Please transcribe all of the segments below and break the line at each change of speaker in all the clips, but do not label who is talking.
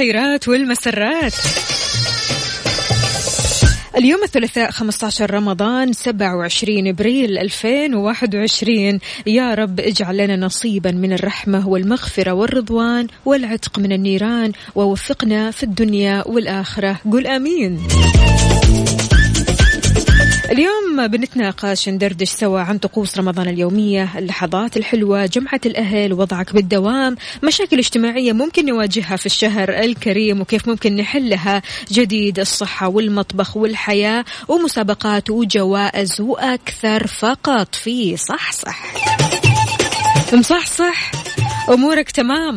الخيرات والمسرات. اليوم الثلاثاء 15 رمضان 27 إبريل 2021 يا رب اجعل لنا نصيبا من الرحمة والمغفرة والرضوان والعتق من النيران ووفقنا في الدنيا والآخرة. قل آمين. اليوم بنتناقش ندردش سوا عن طقوس رمضان اليومية اللحظات الحلوة جمعة الأهل وضعك بالدوام مشاكل اجتماعية ممكن نواجهها في الشهر الكريم وكيف ممكن نحلها جديد الصحة والمطبخ والحياة ومسابقات وجوائز وأكثر فقط في صح صح مصحصح أمورك تمام.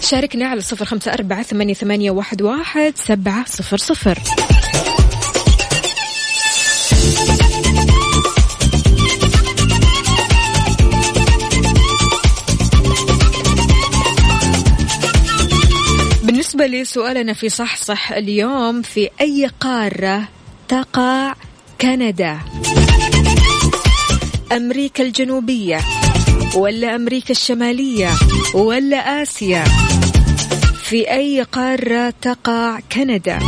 شاركنا على صفر خمسة أربعة ثمانية واحد سبعة صفر صفر. بالنسبة لسؤالنا في صح صح اليوم في أي قارة تقع كندا؟ أمريكا الجنوبية ولا أمريكا الشمالية ولا آسيا؟ في أي قارة تقع كندا؟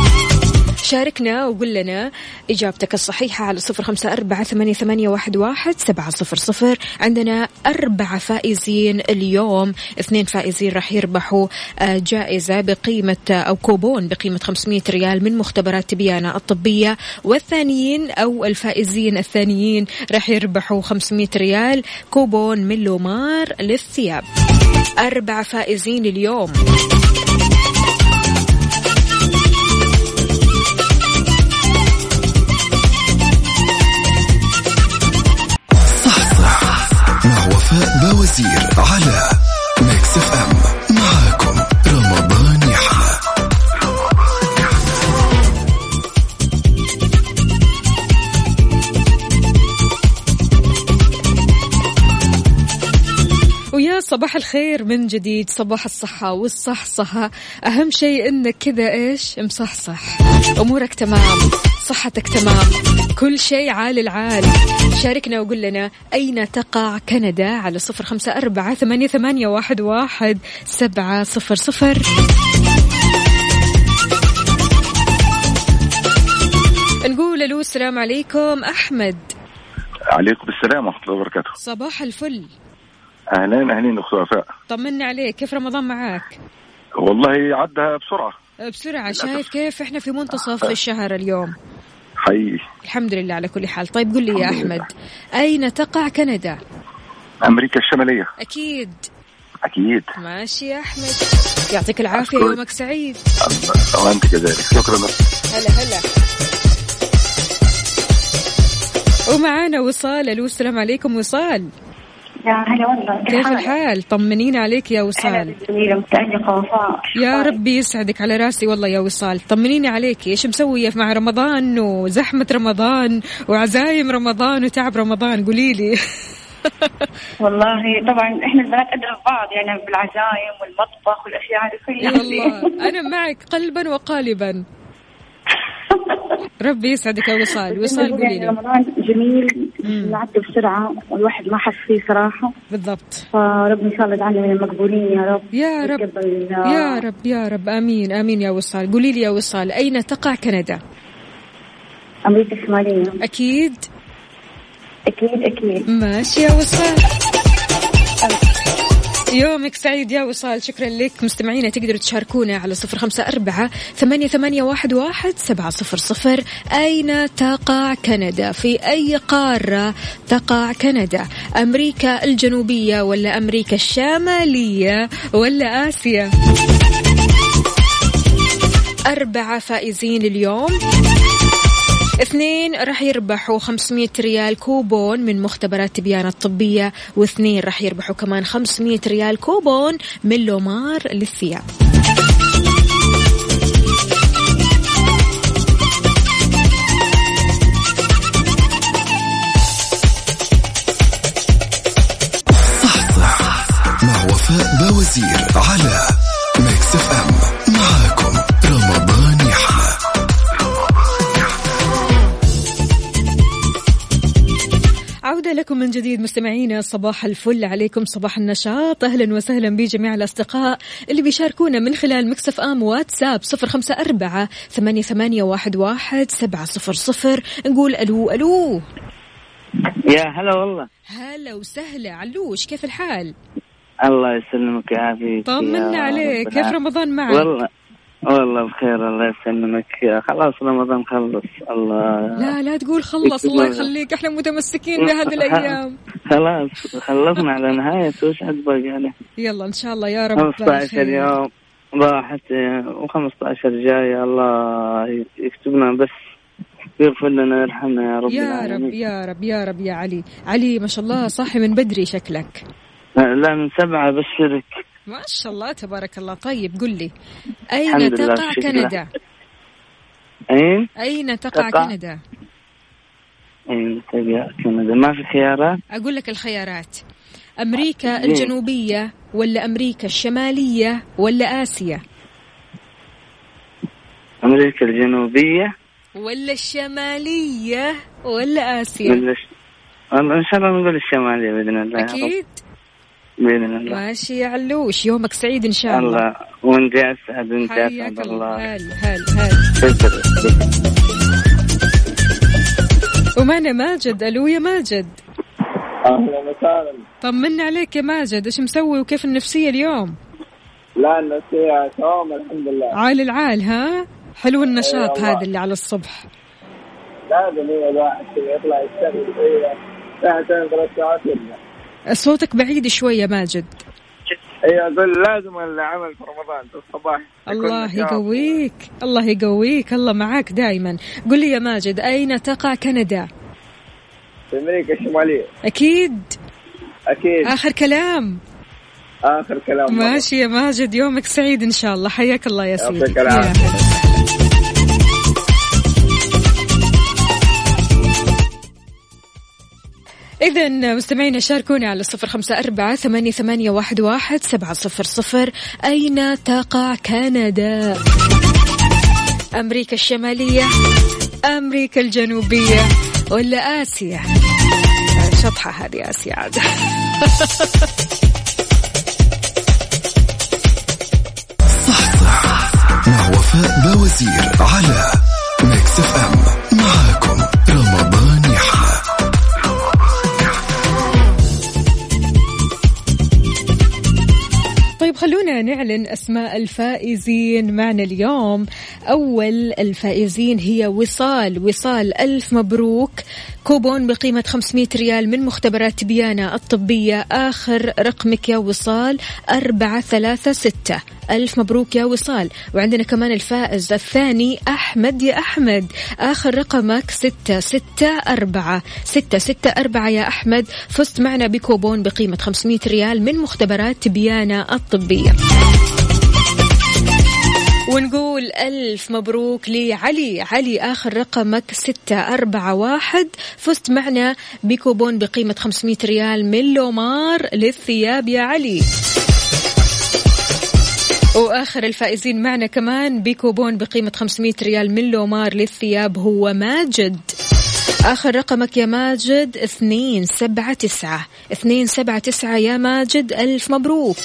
شاركنا وقول لنا إجابتك الصحيحة على صفر خمسة أربعة ثمانية, واحد, واحد سبعة صفر صفر. عندنا أربعة فائزين اليوم. اثنين فائزين راح يربحوا آه، جائزة بقيمة أو كوبون بقيمة 500 ريال من مختبرات تبيانة الطبية. والثانيين أو الفائزين الثانيين راح يربحوا 500 ريال كوبون من لومار للثياب. أربعة فائزين اليوم.
وفاء بوزير على
صباح الخير من جديد صباح الصحة والصحصحة. أهم شيء إنك كذا إيش؟ مصحصح. أمورك تمام صحتك تمام كل شيء عال العال. شاركنا وقول لنا أين تقع كندا؟ على صفر خمسة أربعة ثمانية, ثمانية واحد, واحد سبعة صفر صفر. نقول ألو السلام عليكم. أحمد.
عليكم السلام ورحمة الله وبركاته.
صباح الفل.
أهلين أهلين أخت وفاء.
طمنا عليك كيف رمضان معاك؟
والله عدها بسرعة.
بسرعة شايف كيف إحنا في منتصف الشهر اليوم؟
حقيقي
الحمد لله على كل حال. طيب قل لي يا أحمد أين تقع كندا؟
أمريكا الشمالية.
أكيد.
أكيد.
ماشي يا أحمد. يعطيك العافية يومك سعيد.
وأنت كذلك. شكرا.
هلا هلا. ومعانا وصال ألو السلام عليكم وصال.
يا هلا والله.
كيف الحال؟ طمنينا عليك يا وصال.
جميلة متألقة وفاء.
يا ربي يسعدك على راسي والله يا وصال. طمنيني عليك إيش مسوية مع رمضان؟ وزحمة رمضان وعزايم رمضان وتعب رمضان. قولي لي.
والله طبعا إحنا البنات أدرى بعض يعني بالعزايم والمطبخ والأشياء هذه
كلها. والله أنا معك قلبا وقالبا. ربي يسعدك يا وصال. وصال قولي لي.
رمضان جميل نعدي بسرعة والواحد ما حس فيه صراحة.
بالضبط.
فرب إن شاء الله يجعلنا من المقبولين يا رب.
يا رب. يا رب يا رب. آمين آمين يا وصال. قولي لي يا وصال أين تقع كندا؟
أمريكا الشمالية.
أكيد.
أكيد أكيد.
ماشي يا وصال. يومك سعيد يا وصال. شكرا لك. مستمعينا تقدروا تشاركونا على صفر خمسة أربعة ثمانية, ثمانية واحد, واحد سبعة صفر صفر. أين تقع كندا؟ في أي قارة تقع كندا؟ أمريكا الجنوبية ولا أمريكا الشمالية ولا آسيا؟ أربعة فائزين اليوم. اثنين راح يربحوا 500 ريال كوبون من مختبرات تبيان الطبية واثنين راح يربحوا كمان 500 ريال كوبون من لومار للثياب. مستمعينا صباح الفل عليكم صباح النشاط. أهلا وسهلا بجميع الأصدقاء اللي بيشاركونا من خلال مكسف آم واتساب صفر خمسة أربعة ثمانية, ثمانية واحد, واحد سبعة صفر صفر. نقول ألو ألو.
يا هلا والله.
هلا وسهلا. علوش كيف الحال؟
الله يسلمك ويعافيك
طمنا عليك. كيف رمضان معك؟
والله والله بخير الله يسلمك. خلاص رمضان خلص. الله
لا لا تقول خلص الله يخليك. إحنا متمسكين بهذه الأيام.
خلاص خلصنا على نهاية. وش عاد باقي عليه؟
يلا إن شاء الله يا رب
15 يوم. راحت و15 جاية الله يكتبنا بس يغفر لنا ويرحمنا يا رب
يا. رب يا رب يا رب يا علي. علي ما شاء الله صاحي من بدري شكلك.
لا من سبعة بشرك.
ما شاء الله تبارك الله. طيب قل لي. أين تقع كندا؟
أين؟
أين تقع, تقع. كندا؟
أين تقع كندا؟ ما في خيارات؟
أقول لك الخيارات. أمريكا الجنوبية ولا أمريكا الشمالية ولا آسيا؟
أمريكا الجنوبية
ولا الشمالية ولا آسيا؟
ولا ش... إن شاء الله نقول الشمالية بإذن الله
أكيد.
بإذن الله.
ماشي يا علوش يومك سعيد إن شاء الله.
الله. وانت اسعد وانت اسعد الله.
هل هل هل. ومعنا ماجد ألو يا ماجد.
أهلا وسهلا.
طمنا عليك يا ماجد إيش مسوي وكيف النفسية اليوم؟
لا النفسية تمام الحمد لله.
عال العال ها؟ حلو النشاط هذا اللي على الصبح.
لازم الواحد يطلع يشتغل ساعتين ثلاث ساعات يرجع
صوتك بعيد شوية ماجد.
اي أقول لازم العمل في رمضان في الصباح.
الله يقويك الله يقويك الله معاك دائما قل لي يا ماجد أين تقع كندا؟
في أمريكا الشمالية.
أكيد.
أكيد.
آخر كلام.
آخر كلام.
ماشي يا ماجد يومك سعيد إن شاء الله. حياك الله يا سيدي. إذا مستمعينا شاركونا على صفر خمسة أربعة ثمانية, ثمانية واحد, واحد سبعة صفر صفر أين تقع كندا؟ أمريكا الشمالية أمريكا الجنوبية ولا آسيا؟ شطحة هذه آسيا عاد
صح صح مع وفاء بوزير على ميكس
إف إم نعلن أسماء الفائزين. معنا اليوم أول الفائزين هي وصال. وصال ألف مبروك. كوبون بقيمة 500 ريال من مختبرات بيانا الطبية. آخر رقمك يا وصال أربعة ثلاثة ستة. ألف مبروك يا وصال. وعندنا كمان الفائز الثاني أحمد يا أحمد. آخر رقمك ستة ستة أربعة. ستة ستة أربعة يا أحمد. فزت معنا بكوبون بقيمة 500 ريال من مختبرات بيانا الطبية. ونقول ألف مبروك لعلي. علي آخر رقمك ستة أربعة واحد. فزت معنا بكوبون بقيمة 500 ريال من لومار للثياب يا علي. وآخر الفائزين معنا كمان بكوبون بقيمة 500 ريال من لومار للثياب هو ماجد. آخر رقمك يا ماجد اثنين سبعة تسعة. اثنين سبعة تسعة يا ماجد. ألف مبروك.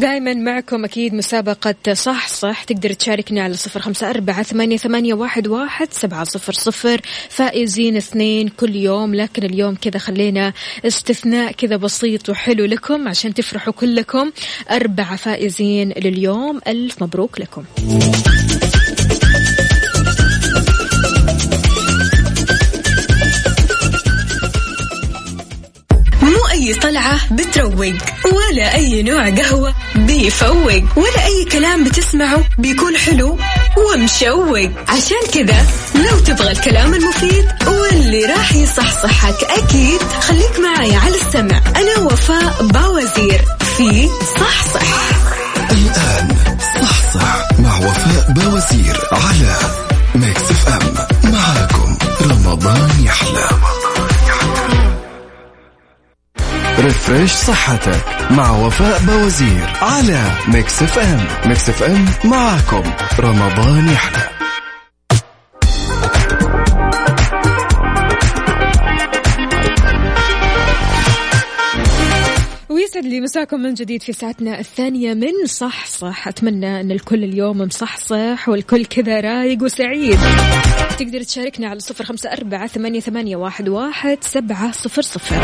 دائما معكم أكيد مسابقة صح صح. تقدر تشاركنا على صفر خمسة أربعة ثمانية, ثمانية واحد, واحد سبعة صفر صفر. فائزين اثنين كل يوم لكن اليوم كذا خلينا استثناء كذا بسيط وحلو لكم عشان تفرحوا كلكم. أربعة فائزين لليوم. ألف مبروك لكم.
طلعة بتروق ولا أي نوع قهوة بيفوق ولا أي كلام بتسمعه بيكون حلو ومشوق. عشان كذا لو تبغى الكلام المفيد واللي راح يصحصحك أكيد خليك معي على السمع. أنا وفاء باوزير في صحصح.
الآن ريفريش صحتك مع وفاء بوزير على ميكس اف ام. ميكس اف ام معاكم. رمضان يحلى.
لي مساكم من جديد في ساعتنا الثانية من صح صح أتمنى أن الكل اليوم مصحصح والكل كذا رايق وسعيد. تقدر تشاركنا على صفر خمسة أربعة ثمانية, ثمانية واحد, واحد سبعة صفر صفر.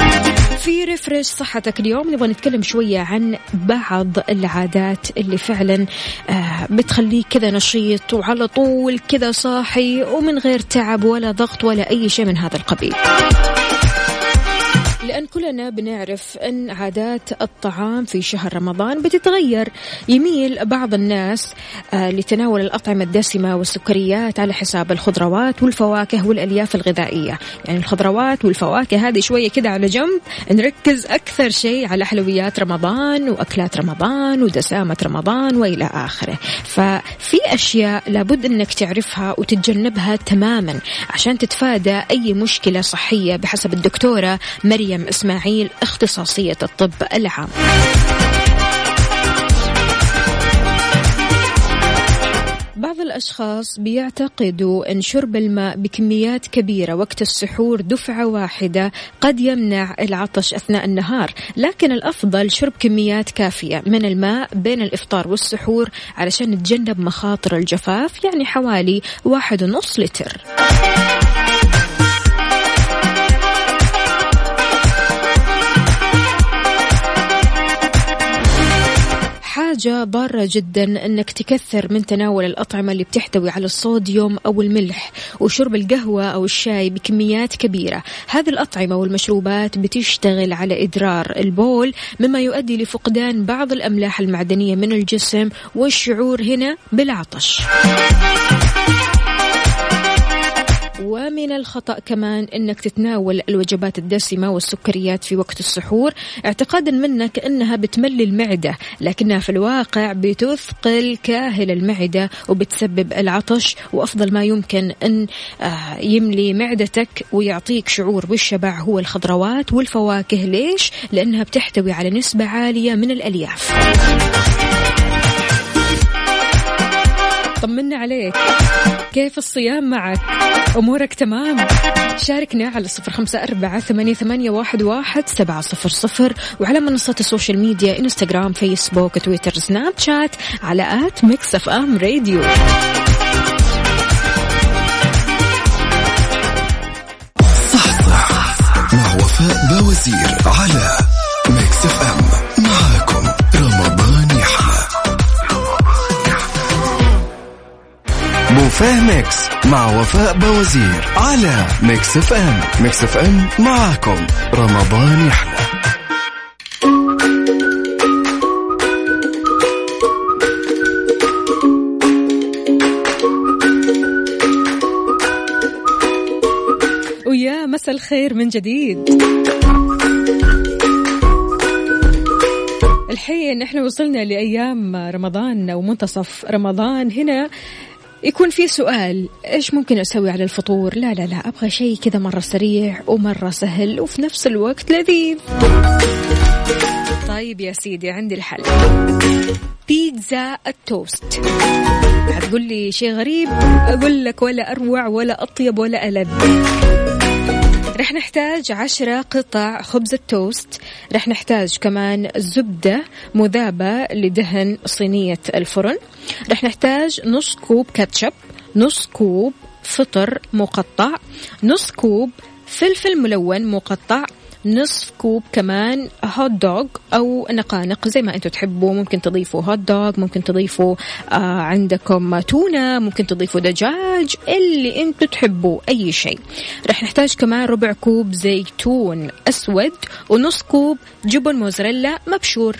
في ريفرش صحتك اليوم نبغى نتكلم شوية عن بعض العادات اللي فعلا آه بتخليك كذا نشيط وعلى طول كذا صاحي ومن غير تعب ولا ضغط ولا أي شيء من هذا القبيل. لأن كلنا بنعرف أن عادات الطعام في شهر رمضان بتتغير. يميل بعض الناس آه، لتناول الأطعمة الدسمة والسكريات على حساب الخضروات والفواكه والألياف الغذائية. يعني الخضروات والفواكه هذه شوية كده على جنب نركز أكثر شيء على حلويات رمضان وأكلات رمضان ودسامة رمضان وإلى آخره. ففي أشياء لابد أنك تعرفها وتتجنبها تماما عشان تتفادى أي مشكلة صحية بحسب الدكتورة مريم إسماعيل اختصاصية الطب العام. بعض الأشخاص بيعتقدوا أن شرب الماء بكميات كبيرة وقت السحور دفعة واحدة قد يمنع العطش أثناء النهار لكن الأفضل شرب كميات كافية من الماء بين الإفطار والسحور علشان نتجنب مخاطر الجفاف يعني حوالي واحد ونص لتر. حاجة ضارة جدا أنك تكثر من تناول الأطعمة اللي بتحتوي على الصوديوم أو الملح وشرب القهوة أو الشاي بكميات كبيرة. هذه الأطعمة والمشروبات بتشتغل على إدرار البول مما يؤدي لفقدان بعض الأملاح المعدنية من الجسم والشعور هنا بالعطش. ومن الخطأ كمان أنك تتناول الوجبات الدسمة والسكريات في وقت السحور. اعتقادا منك أنها بتملي المعدة لكنها في الواقع بتثقل كاهل المعدة وبتسبب العطش وأفضل ما يمكن أن آه، يملي معدتك ويعطيك شعور بالشبع هو الخضروات والفواكه. ليش؟ لأنها بتحتوي على نسبة عالية من الألياف. طمنا عليك. كيف الصيام معك؟ أمورك تمام؟ شاركنا على صفر خمسة أربعة ثمانية, ثمانية واحد, واحد سبعة صفر صفر وعلى منصات ال social media إنستغرام فيسبوك تويتر سناب شات على at ميكس أف أم راديو.
صح صح مع وفاء بوزير على بوفيه ميكس مع وفاء بوزير على ميكس اف ام ميكس اف ام معاكم. رمضان يحلى.
ويا مساء الخير من جديد. الحين إحنا وصلنا لأيام رمضان ومنتصف رمضان. هنا يكون في سؤال إيش ممكن أسوي على الفطور؟ لا لا لا أبغى شيء كذا مرة سريع ومرة سهل وفي نفس الوقت لذيذ. طيب يا سيدي عندي الحل. بيتزا التوست. هتقول لي شيء غريب؟ أقول لك ولا أروع ولا أطيب ولا ألذ. رح نحتاج عشرة قطع خبز التوست. رح نحتاج كمان زبدة مذابة لدهن صينية الفرن. رح نحتاج نص كوب كاتشب نص كوب فطر مقطع نص كوب فلفل ملون مقطع نصف كوب كمان hot dog أو نقانق زي ما أنتم تحبوا. ممكن تضيفوا hot dog ممكن تضيفوا آه عندكم تونة ممكن تضيفوا دجاج اللي أنتم تحبوا أي شيء. رح نحتاج كمان ربع كوب زيتون أسود ونص كوب جبن موزاريلا مبشور.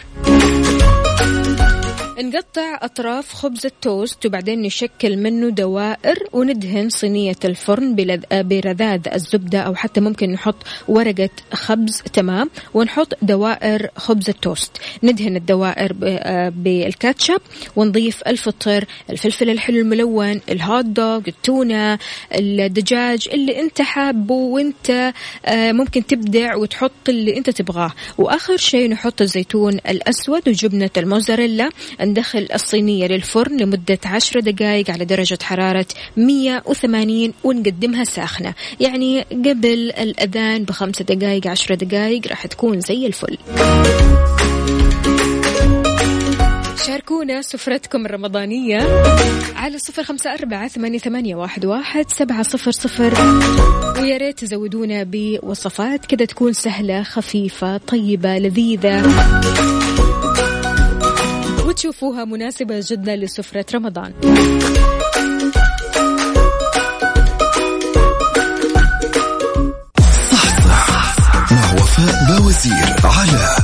نقطع أطراف خبز التوست وبعدين نشكل منه دوائر وندهن صينية الفرن برذاذ الزبدة أو حتى ممكن نحط ورقة خبز تمام؟ ونحط دوائر خبز التوست. ندهن الدوائر بالكاتشب ونضيف الفطر الفلفل الحلو الملون ال hot dog التونة الدجاج اللي أنت حابه وأنت ممكن تبدع وتحط اللي أنت تبغاه. وآخر شيء نحط الزيتون الأسود وجبنة الموزاريلا. ندخل الصينية للفرن لمدة عشر دقائق على درجة حرارة 180 ونقدمها ساخنة. يعني قبل الأذان بخمس دقائق عشر دقائق راح تكون زي الفل. شاركونا سفرتكم الرمضانية على صفر خمسة أربعة ثمانية, ثمانية واحد, واحد سبعة صفر صفر. ويا ريت تزودونا بوصفات كذا تكون سهلة خفيفة طيبة لذيذة. وتشوفوها مناسبة جدا لسفرة رمضان.
صح صح مع وفاء بوزير على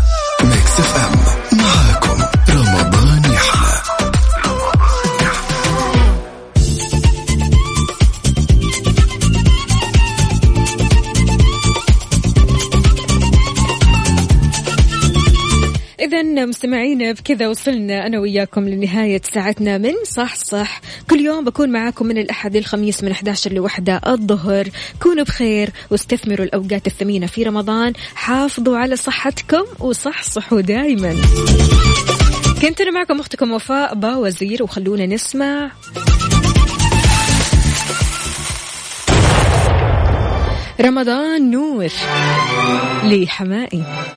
إذا مستمعينا بكذا وصلنا أنا وياكم لنهاية ساعتنا من صح صح. كل يوم بكون معاكم من الأحد للخميس من 11 لوحدة الظهر. كونوا بخير واستثمروا الأوقات الثمينة في رمضان. حافظوا على صحتكم وصحصحوا دائما كنت أنا معكم أختكم وفاء باوزير وخلونا نسمع. رمضان نور لحمائي.